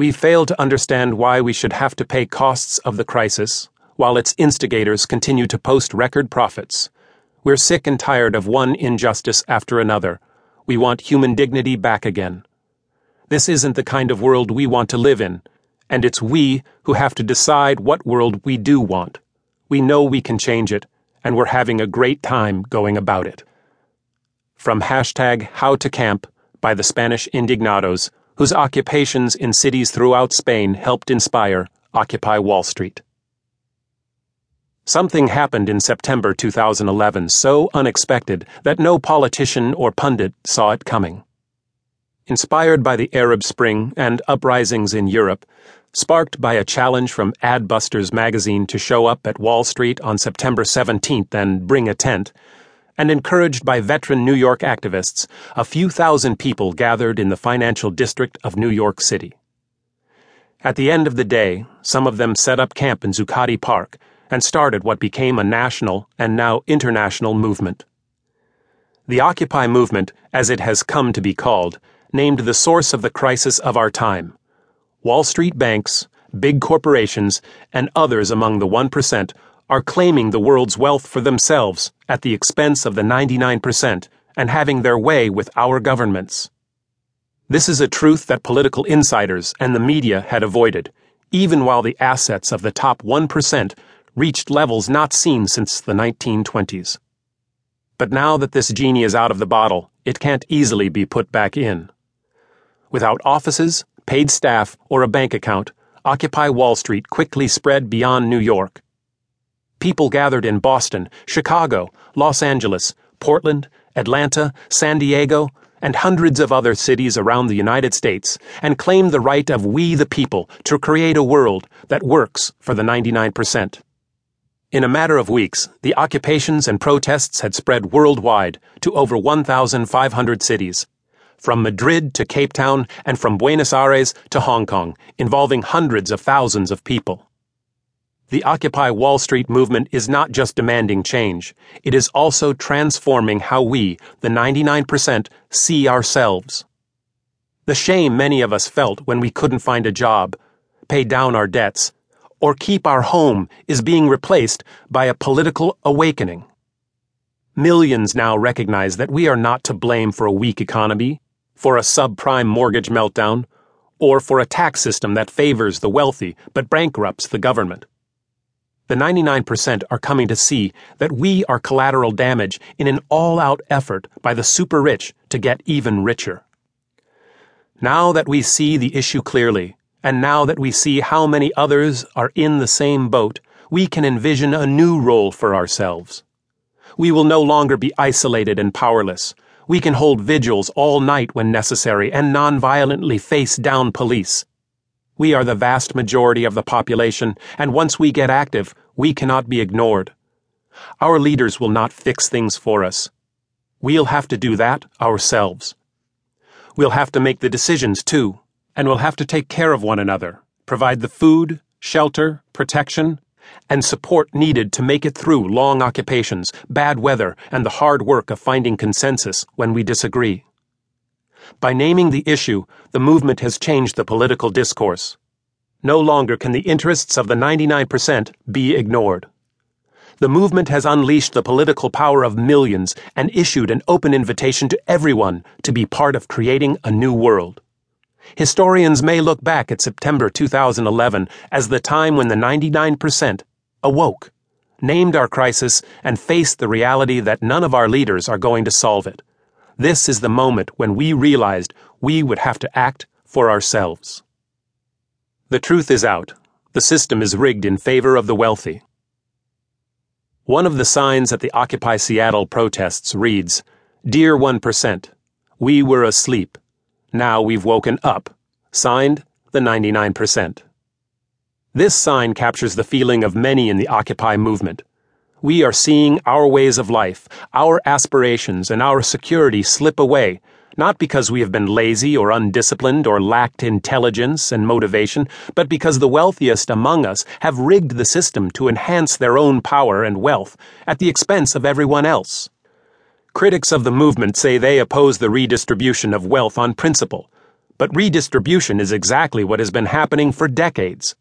We fail to understand why we should have to pay costs of the crisis while its instigators continue to post record profits. We're sick and tired of one injustice after another. We want human dignity back again. This isn't the kind of world we want to live in, and it's we who have to decide what world we do want. We know we can change it, and we're having a great time going about it. From hashtag How to Camp by the Spanish Indignados whose occupations in cities throughout Spain helped inspire Occupy Wall Street. Something happened in September 2011 so unexpected that no politician or pundit saw it coming. Inspired by the Arab Spring and uprisings in Europe, sparked by a challenge from Adbusters magazine to show up at Wall Street on September 17th and bring a tent, and encouraged by veteran New York activists, a few thousand people gathered in the financial district of New York City. At the end of the day, some of them set up camp in Zuccotti Park and started what became a national and now international movement. The Occupy movement, as it has come to be called, named the source of the crisis of our time. Wall Street banks, big corporations, and others among the 1% are claiming the world's wealth for themselves at the expense of the 99% and having their way with our governments. This is a truth that political insiders and the media had avoided, even while the assets of the top 1% reached levels not seen since the 1920s. But now that this genie is out of the bottle, it can't easily be put back in. Without offices, paid staff, or a bank account, Occupy Wall Street quickly spread beyond New York people gathered in Boston, Chicago, Los Angeles, Portland, Atlanta, San Diego, and hundreds of other cities around the United States and claimed the right of we the people to create a world that works for the 99%. In a matter of weeks, the occupations and protests had spread worldwide to over 1,500 cities, from Madrid to Cape Town and from Buenos Aires to Hong Kong, involving hundreds of thousands of people. The Occupy Wall Street movement is not just demanding change, it is also transforming how we, the 99%, see ourselves. The shame many of us felt when we couldn't find a job, pay down our debts, or keep our home is being replaced by a political awakening. Millions now recognize that we are not to blame for a weak economy, for a subprime mortgage meltdown, or for a tax system that favors the wealthy but bankrupts the government the 99% are coming to see that we are collateral damage in an all out effort by the super rich to get even richer. Now that we see the issue clearly, and now that we see how many others are in the same boat, we can envision a new role for ourselves. We will no longer be isolated and powerless. We can hold vigils all night when necessary and non-violently face down police. We are the vast majority of the population, and once we get active, we cannot be ignored. Our leaders will not fix things for us. We'll have to do that ourselves. We'll have to make the decisions, too, and we'll have to take care of one another, provide the food, shelter, protection, and support needed to make it through long occupations, bad weather, and the hard work of finding consensus when we disagree. By naming the issue, the movement has changed the political discourse. No longer can the interests of the 99% be ignored. The movement has unleashed the political power of millions and issued an open invitation to everyone to be part of creating a new world. Historians may look back at September 2011 as the time when the 99% awoke, named our crisis, and faced the reality that none of our leaders are going to solve it. This is the moment when we realized we would have to act for ourselves. The truth is out. The system is rigged in favor of the wealthy. One of the signs at the Occupy Seattle protests reads Dear 1%, we were asleep. Now we've woken up. Signed, the 99%. This sign captures the feeling of many in the Occupy movement we are seeing our ways of life, our aspirations, and our security slip away, not because we have been lazy or undisciplined or lacked intelligence and motivation, but because the wealthiest among us have rigged the system to enhance their own power and wealth at the expense of everyone else. Critics of the movement say they oppose the redistribution of wealth on principle, but redistribution is exactly what has been happening for decades.